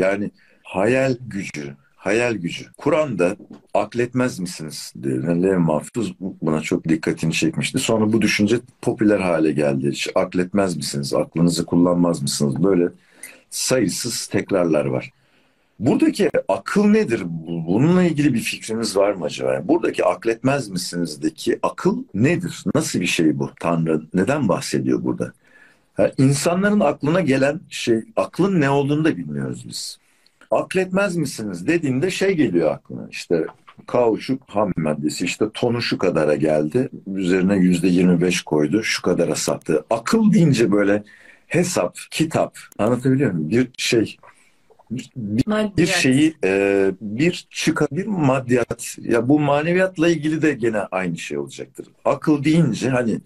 Yani hayal gücü, hayal gücü. Kur'an'da akletmez misiniz. Lev Mahfuz buna çok dikkatini çekmişti. Sonra bu düşünce popüler hale geldi. Hiç akletmez misiniz? Aklınızı kullanmaz mısınız? Böyle sayısız tekrarlar var. Buradaki akıl nedir? Bununla ilgili bir fikriniz var mı acaba? Yani buradaki akletmez misinizdeki akıl nedir? Nasıl bir şey bu? Tanrı neden bahsediyor burada? Yani insanların aklına gelen şey, aklın ne olduğunu da bilmiyoruz biz. Akletmez misiniz dediğinde şey geliyor aklına. İşte kauçuk ham maddesi işte tonu şu kadara geldi. Üzerine yüzde yirmi beş koydu. Şu kadara sattı. Akıl deyince böyle hesap, kitap anlatabiliyor muyum? Bir şey bir, bir şeyi e, bir çıkar bir maddiyat ya bu maneviyatla ilgili de gene aynı şey olacaktır. Akıl deyince hani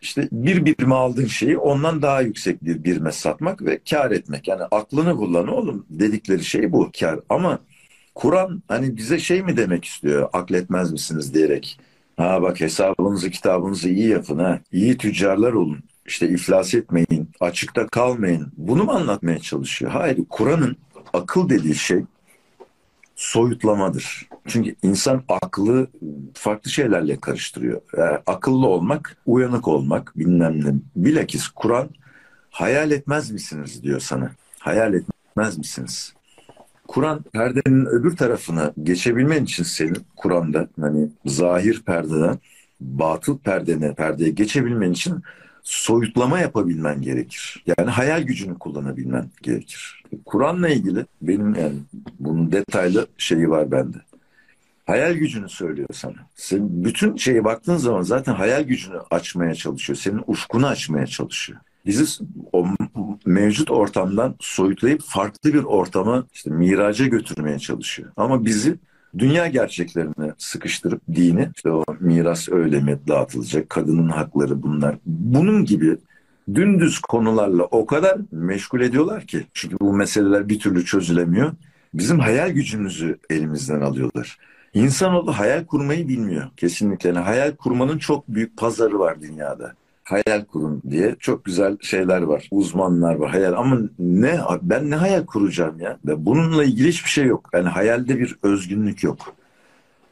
işte bir birime aldığın şeyi ondan daha yüksek bir birime satmak ve kar etmek. Yani aklını kullan oğlum dedikleri şey bu kar. Ama Kur'an hani bize şey mi demek istiyor akletmez misiniz diyerek. Ha bak hesabınızı kitabınızı iyi yapın ha. İyi tüccarlar olun. İşte iflas etmeyin, açıkta kalmayın. Bunu mu anlatmaya çalışıyor? Hayır, Kur'an'ın akıl dediği şey soyutlamadır. Çünkü insan aklı farklı şeylerle karıştırıyor. Yani akıllı olmak, uyanık olmak bilmem ne. Bilakis Kur'an hayal etmez misiniz diyor sana. Hayal etmez misiniz? Kur'an perdenin öbür tarafına geçebilmen için senin Kur'an'da hani zahir perdeden batıl perdene perdeye geçebilmen için soyutlama yapabilmen gerekir. Yani hayal gücünü kullanabilmen gerekir. Kur'an'la ilgili benim yani detaylı şeyi var bende. Hayal gücünü söylüyor sana. Sen bütün şeye baktığın zaman zaten hayal gücünü açmaya çalışıyor. Senin ufkunu açmaya çalışıyor. Bizi o mevcut ortamdan soyutlayıp farklı bir ortama işte miraca götürmeye çalışıyor. Ama bizi dünya gerçeklerine sıkıştırıp dini işte o miras öyle mi dağıtılacak, kadının hakları bunlar. Bunun gibi dündüz konularla o kadar meşgul ediyorlar ki. Çünkü bu meseleler bir türlü çözülemiyor. Bizim hayal gücümüzü elimizden alıyorlar. İnsanoğlu hayal kurmayı bilmiyor kesinlikle. Yani hayal kurmanın çok büyük pazarı var dünyada hayal kurun diye çok güzel şeyler var. Uzmanlar var hayal ama ne ben ne hayal kuracağım ya? Bununla ilgili hiçbir şey yok. Yani hayalde bir özgünlük yok.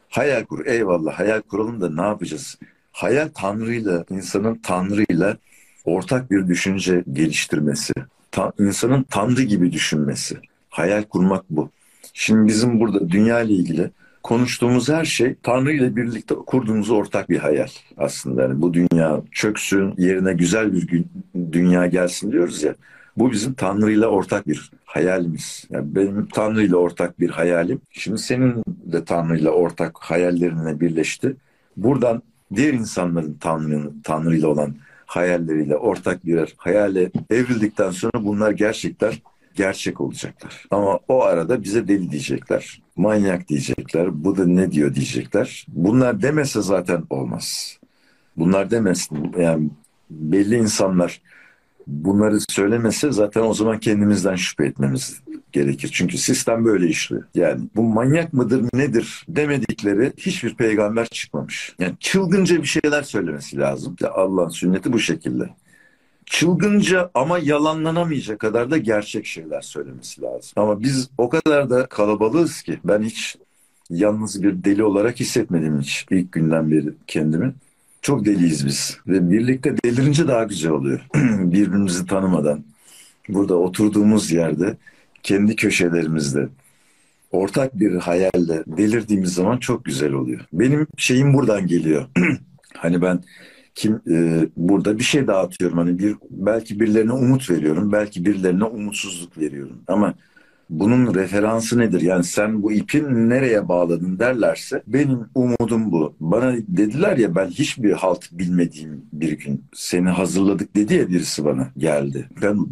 Hayal kur eyvallah hayal kuralım da ne yapacağız? Hayal Tanrı'yla insanın Tanrı'yla ortak bir düşünce geliştirmesi. Ta, insanın Tanrı gibi düşünmesi. Hayal kurmak bu. Şimdi bizim burada dünya ile ilgili konuştuğumuz her şey Tanrı ile birlikte kurduğumuz ortak bir hayal aslında. Yani bu dünya çöksün, yerine güzel bir dünya gelsin diyoruz ya. Bu bizim Tanrı ile ortak bir hayalimiz. Yani benim Tanrı ile ortak bir hayalim. Şimdi senin de Tanrı ile ortak hayallerinle birleşti. Buradan diğer insanların Tanrı'nın Tanrı ile olan hayalleriyle ortak birer hayale evrildikten sonra bunlar gerçekten gerçek olacaklar. Ama o arada bize deli diyecekler. Manyak diyecekler. Bu da ne diyor diyecekler. Bunlar demese zaten olmaz. Bunlar demesin. Yani belli insanlar bunları söylemese zaten o zaman kendimizden şüphe etmemiz gerekir. Çünkü sistem böyle işliyor. Yani bu manyak mıdır nedir demedikleri hiçbir peygamber çıkmamış. Yani çılgınca bir şeyler söylemesi lazım. Allah'ın sünneti bu şekilde çılgınca ama yalanlanamayacak kadar da gerçek şeyler söylemesi lazım. Ama biz o kadar da kalabalığız ki ben hiç yalnız bir deli olarak hissetmedim hiç ilk günden beri kendimi. Çok deliyiz biz ve birlikte delirince daha güzel oluyor. Birbirimizi tanımadan burada oturduğumuz yerde kendi köşelerimizde ortak bir hayalle delirdiğimiz zaman çok güzel oluyor. Benim şeyim buradan geliyor. hani ben kim e, burada bir şey dağıtıyorum hani bir belki birilerine umut veriyorum belki birilerine umutsuzluk veriyorum ama bunun referansı nedir? Yani sen bu ipin nereye bağladın derlerse benim umudum bu. Bana dediler ya ben hiçbir halt bilmediğim bir gün seni hazırladık dedi ya birisi bana geldi. Ben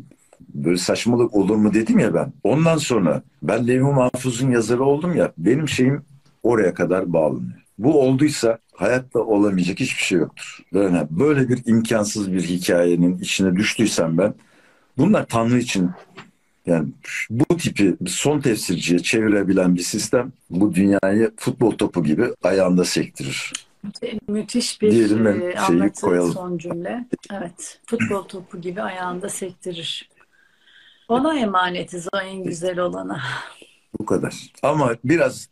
böyle saçmalık olur mu dedim ya ben. Ondan sonra ben Levi Mahfuz'un yazarı oldum ya benim şeyim oraya kadar bağlanıyor. Bu olduysa hayatta olamayacak hiçbir şey yoktur. Böyle, böyle bir imkansız bir hikayenin içine düştüysem ben bunlar Tanrı için yani bu tipi son tefsirciye çevirebilen bir sistem bu dünyayı futbol topu gibi ayağında sektirir. Müthiş bir Diyelim ben e, koyalım. son cümle. Evet. Futbol topu gibi ayağında sektirir. Ona emanetiz o en güzel olana. Bu kadar. Ama biraz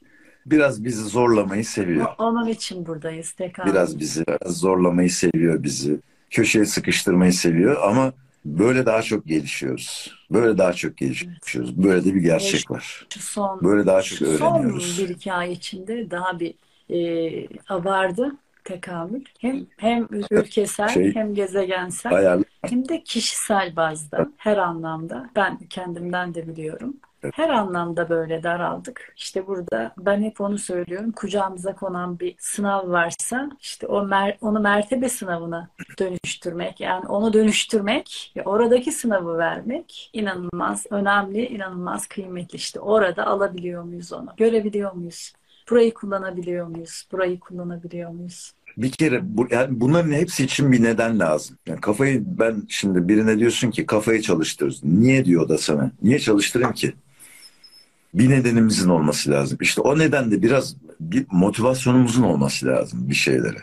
biraz bizi zorlamayı seviyor. Onun için buradayız tekrar. Biraz bizi biraz zorlamayı seviyor bizi. Köşeye sıkıştırmayı seviyor ama böyle daha çok gelişiyoruz. Böyle daha çok gelişiyoruz. Böyle de bir gerçek var. Şu son, böyle daha çok öğreniyoruz. Son bir iki ay içinde daha bir e, abardı tekamül. Hem hem ülkesel şey, hem gezegensel ayarlı. hem de kişisel bazda her anlamda. Ben kendimden de biliyorum. Her anlamda böyle daraldık. İşte burada ben hep onu söylüyorum. Kucağımıza konan bir sınav varsa işte o mer onu mertebe sınavına dönüştürmek yani onu dönüştürmek ve oradaki sınavı vermek inanılmaz önemli, inanılmaz kıymetli. İşte orada alabiliyor muyuz onu? Görebiliyor muyuz? Burayı kullanabiliyor muyuz? Burayı kullanabiliyor muyuz? bir kere bu, yani bunların hepsi için bir neden lazım. Yani kafayı ben şimdi birine diyorsun ki kafayı çalıştırırız. Niye diyor da sana? Niye çalıştırayım ki? Bir nedenimizin olması lazım. İşte o nedenle biraz bir motivasyonumuzun olması lazım bir şeylere.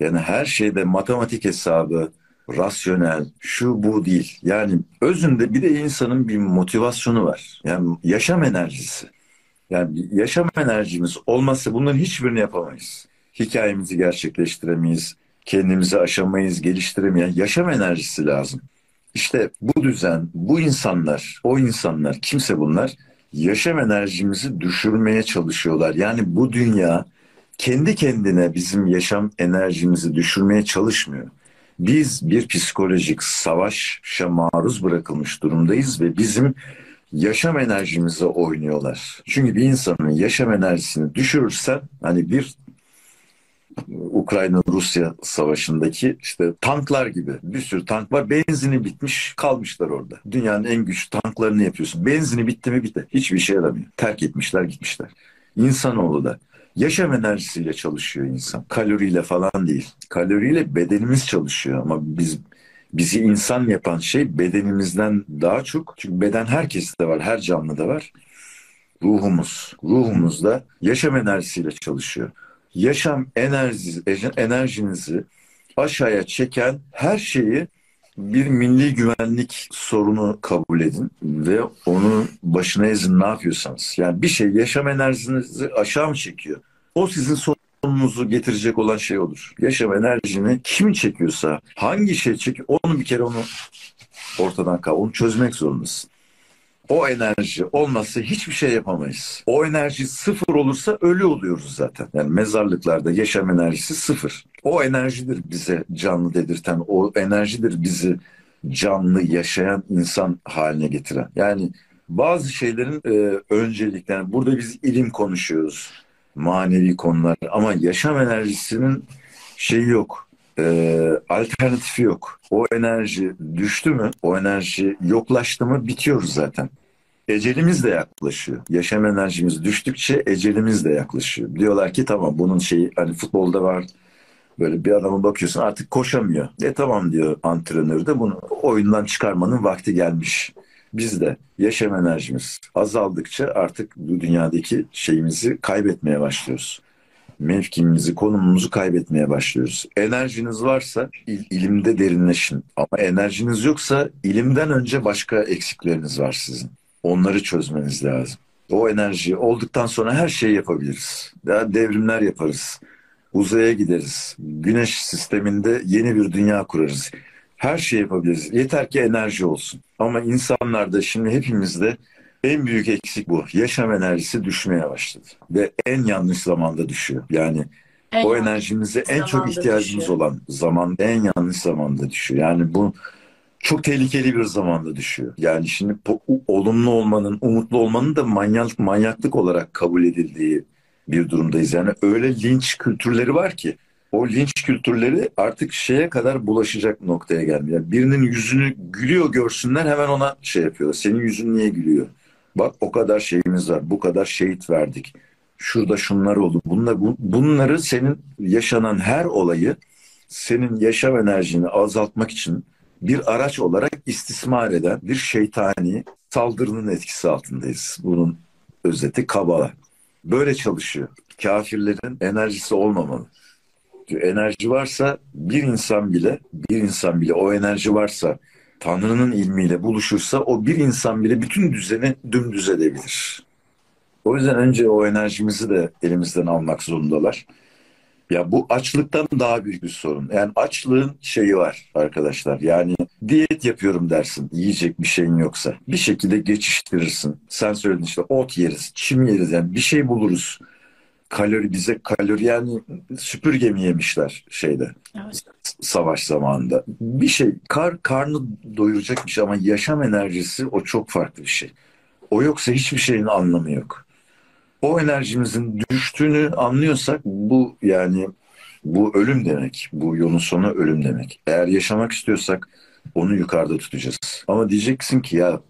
Yani her şeyde matematik hesabı, rasyonel, şu bu değil. Yani özünde bir de insanın bir motivasyonu var. Yani yaşam enerjisi. Yani yaşam enerjimiz olmazsa bunların hiçbirini yapamayız. Hikayemizi gerçekleştiremeyiz, kendimizi aşamayız, geliştiremeyiz. Yaşam enerjisi lazım. İşte bu düzen, bu insanlar, o insanlar, kimse bunlar yaşam enerjimizi düşürmeye çalışıyorlar. Yani bu dünya kendi kendine bizim yaşam enerjimizi düşürmeye çalışmıyor. Biz bir psikolojik savaşa maruz bırakılmış durumdayız ve bizim yaşam enerjimize oynuyorlar. Çünkü bir insanın yaşam enerjisini düşürürsen hani bir Ukrayna-Rusya savaşındaki işte tanklar gibi bir sürü tank var. Benzini bitmiş kalmışlar orada. Dünyanın en güçlü tanklarını yapıyorsun. Benzini bitti mi bitti. Hiçbir şey yaramıyor. Terk etmişler gitmişler. İnsanoğlu da yaşam enerjisiyle çalışıyor insan. Kaloriyle falan değil. Kaloriyle bedenimiz çalışıyor ama biz bizi insan yapan şey bedenimizden daha çok. Çünkü beden herkeste var, her canlıda var. Ruhumuz. Ruhumuz da yaşam enerjisiyle çalışıyor yaşam enerjisi, enerjinizi aşağıya çeken her şeyi bir milli güvenlik sorunu kabul edin ve onu başına ezin ne yapıyorsanız. Yani bir şey yaşam enerjinizi aşağı mı çekiyor? O sizin sorununuzu getirecek olan şey olur. Yaşam enerjini kim çekiyorsa, hangi şey çekiyor onu bir kere onu ortadan kal, onu çözmek zorundasın. O enerji olmazsa hiçbir şey yapamayız. O enerji sıfır olursa ölü oluyoruz zaten. Yani mezarlıklarda yaşam enerjisi sıfır. O enerjidir bize canlı dedirten, o enerjidir bizi canlı yaşayan insan haline getiren. Yani bazı şeylerin e, önceliklerini, burada biz ilim konuşuyoruz, manevi konular ama yaşam enerjisinin şeyi yok, e, alternatifi yok. O enerji düştü mü, o enerji yoklaştı mı bitiyoruz zaten. Ecelimiz de yaklaşıyor. Yaşam enerjimiz düştükçe ecelimiz de yaklaşıyor. Diyorlar ki tamam bunun şeyi hani futbolda var böyle bir adama bakıyorsun artık koşamıyor. E tamam diyor antrenör de bunu oyundan çıkarmanın vakti gelmiş. Biz de yaşam enerjimiz azaldıkça artık bu dünyadaki şeyimizi kaybetmeye başlıyoruz. Mevkimizi, konumumuzu kaybetmeye başlıyoruz. Enerjiniz varsa il, ilimde derinleşin. Ama enerjiniz yoksa ilimden önce başka eksikleriniz var sizin. Onları çözmeniz lazım. O enerji olduktan sonra her şeyi yapabiliriz. Daha devrimler yaparız. Uzaya gideriz. Güneş sisteminde yeni bir dünya kurarız. Her şey yapabiliriz. Yeter ki enerji olsun. Ama insanlarda şimdi hepimizde en büyük eksik bu. Yaşam enerjisi düşmeye başladı. Ve en yanlış zamanda düşüyor. Yani en o enerjimize en çok ihtiyacımız düşüyor. olan zaman en yanlış zamanda düşüyor. Yani bu çok tehlikeli bir zamanda düşüyor. Yani şimdi olumlu olmanın, umutlu olmanın da manyak, manyaklık olarak kabul edildiği bir durumdayız. Yani öyle linç kültürleri var ki o linç kültürleri artık şeye kadar bulaşacak noktaya gelmiyor. Yani birinin yüzünü gülüyor görsünler hemen ona şey yapıyorlar. Senin yüzün niye gülüyor? Bak o kadar şeyimiz var, bu kadar şehit verdik. Şurada şunlar oldu. Bunlar, bunları senin yaşanan her olayı senin yaşam enerjini azaltmak için bir araç olarak istismar eden bir şeytani saldırının etkisi altındayız. Bunun özeti kabala. Böyle çalışıyor. Kafirlerin enerjisi olmamalı. Enerji varsa bir insan bile, bir insan bile o enerji varsa Tanrı'nın ilmiyle buluşursa o bir insan bile bütün düzeni dümdüz edebilir. O yüzden önce o enerjimizi de elimizden almak zorundalar. Ya bu açlıktan daha büyük bir sorun. Yani açlığın şeyi var arkadaşlar. Yani diyet yapıyorum dersin. Yiyecek bir şeyin yoksa. Bir şekilde geçiştirirsin. Sen söyledin işte ot yeriz, çim yeriz yani bir şey buluruz. Kalori bize kalori yani süpürge mi yemişler şeyde Evet. savaş zamanında. Bir şey kar karnı doyuracak bir şey ama yaşam enerjisi o çok farklı bir şey. O yoksa hiçbir şeyin anlamı yok. O enerjimizin düştüğünü anlıyorsak bu yani bu ölüm demek. Bu yolun sonu ölüm demek. Eğer yaşamak istiyorsak onu yukarıda tutacağız. Ama diyeceksin ki ya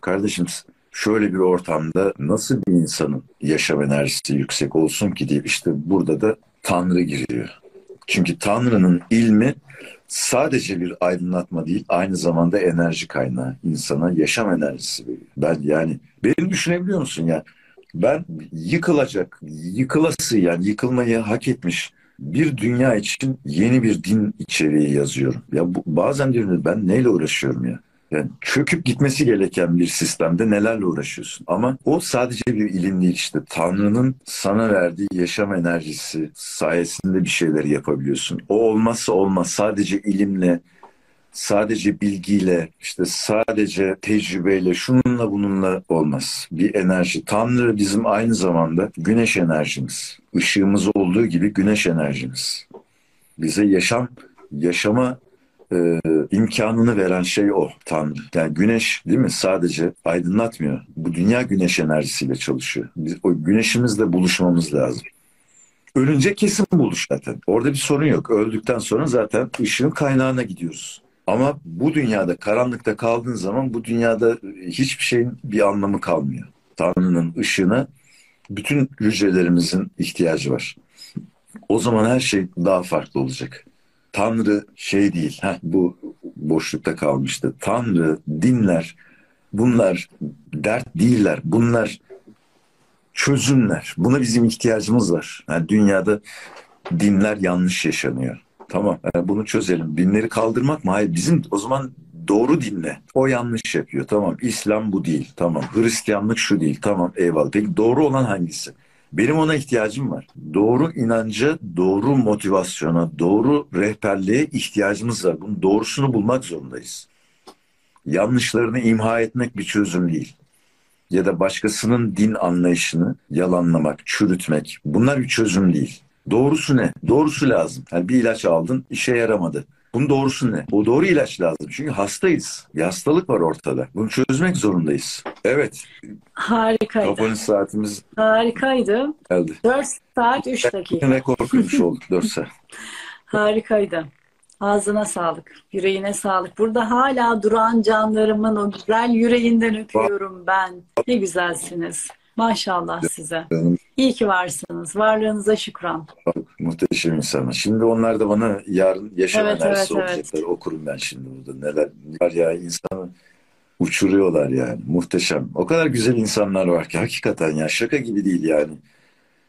kardeşim şöyle bir ortamda nasıl bir insanın yaşam enerjisi yüksek olsun ki diye işte burada da Tanrı giriyor. Çünkü Tanrı'nın ilmi sadece bir aydınlatma değil, aynı zamanda enerji kaynağı. insana yaşam enerjisi veriyor. Ben yani beni düşünebiliyor musun ya? Ben yıkılacak, yıkılası yani yıkılmayı hak etmiş bir dünya için yeni bir din içeriği yazıyorum. Ya bu, bazen diyorum ben neyle uğraşıyorum ya? Yani çöküp gitmesi gereken bir sistemde nelerle uğraşıyorsun? Ama o sadece bir ilim değil işte. Tanrı'nın sana verdiği yaşam enerjisi sayesinde bir şeyler yapabiliyorsun. O olmazsa olmaz. Sadece ilimle, sadece bilgiyle, işte sadece tecrübeyle, şununla bununla olmaz. Bir enerji. Tanrı bizim aynı zamanda güneş enerjimiz. Işığımız olduğu gibi güneş enerjimiz. Bize yaşam, yaşama e, imkanını veren şey o Tanrı. Yani güneş değil mi sadece aydınlatmıyor. Bu dünya güneş enerjisiyle çalışıyor. Biz o güneşimizle buluşmamız lazım. Ölünce kesin buluş zaten. Orada bir sorun yok. Öldükten sonra zaten ışığın kaynağına gidiyoruz. Ama bu dünyada karanlıkta kaldığın zaman bu dünyada hiçbir şeyin bir anlamı kalmıyor. Tanrı'nın ışığına bütün hücrelerimizin ihtiyacı var. O zaman her şey daha farklı olacak. Tanrı şey değil, heh, bu boşlukta kalmıştı. Tanrı, dinler, bunlar dert değiller. Bunlar çözümler. Buna bizim ihtiyacımız var. Yani dünyada dinler yanlış yaşanıyor. Tamam yani bunu çözelim. Dinleri kaldırmak mı? Hayır bizim o zaman doğru dinle. O yanlış yapıyor. Tamam İslam bu değil. Tamam Hristiyanlık şu değil. Tamam eyvallah. Peki doğru olan hangisi? Benim ona ihtiyacım var. Doğru inanca, doğru motivasyona, doğru rehberliğe ihtiyacımız var. Bunun doğrusunu bulmak zorundayız. Yanlışlarını imha etmek bir çözüm değil. Ya da başkasının din anlayışını yalanlamak, çürütmek. Bunlar bir çözüm değil. Doğrusu ne? Doğrusu lazım. Yani bir ilaç aldın, işe yaramadı. Bunun doğrusu ne? O doğru ilaç lazım. Çünkü hastayız. Bir hastalık var ortada. Bunu çözmek zorundayız. Evet. Harikaydı. Kapanış saatimiz Harikaydı. geldi. 4 saat 3 dakika. Rekor kırmış olduk 4 saat. Harikaydı. Ağzına sağlık, yüreğine sağlık. Burada hala duran canlarımın o güzel yüreğinden öpüyorum ben. Ne güzelsiniz. Maşallah size. Canım, İyi ki varsınız. Varlığınıza şükran. muhteşem insanlar. Şimdi onlar da bana yarın yaşam Evet, enerjisi evet, evet. olacaklar. Okurum ben şimdi burada. Neler var ya insanı uçuruyorlar yani. Muhteşem. O kadar güzel insanlar var ki hakikaten ya şaka gibi değil yani.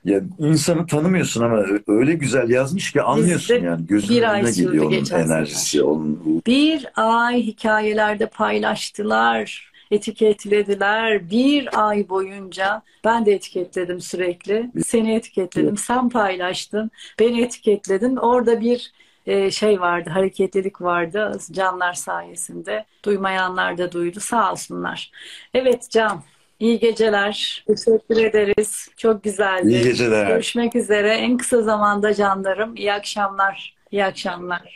Ya insanı tanımıyorsun ama öyle güzel yazmış ki anlıyorsun Bizde yani. Gözünün bir ay önüne geliyor onun enerjisi, onun Bir ay hikayelerde paylaştılar, etiketlediler. Bir ay boyunca ben de etiketledim sürekli. Seni etiketledim, sen paylaştın, beni etiketledin. Orada bir e, şey vardı, hareketlilik vardı canlar sayesinde. Duymayanlar da duydu, sağ olsunlar. Evet Can, iyi geceler. Teşekkür ederiz. Çok güzeldi. İyi geceler. Görüşmek üzere. En kısa zamanda canlarım. İyi akşamlar. İyi akşamlar.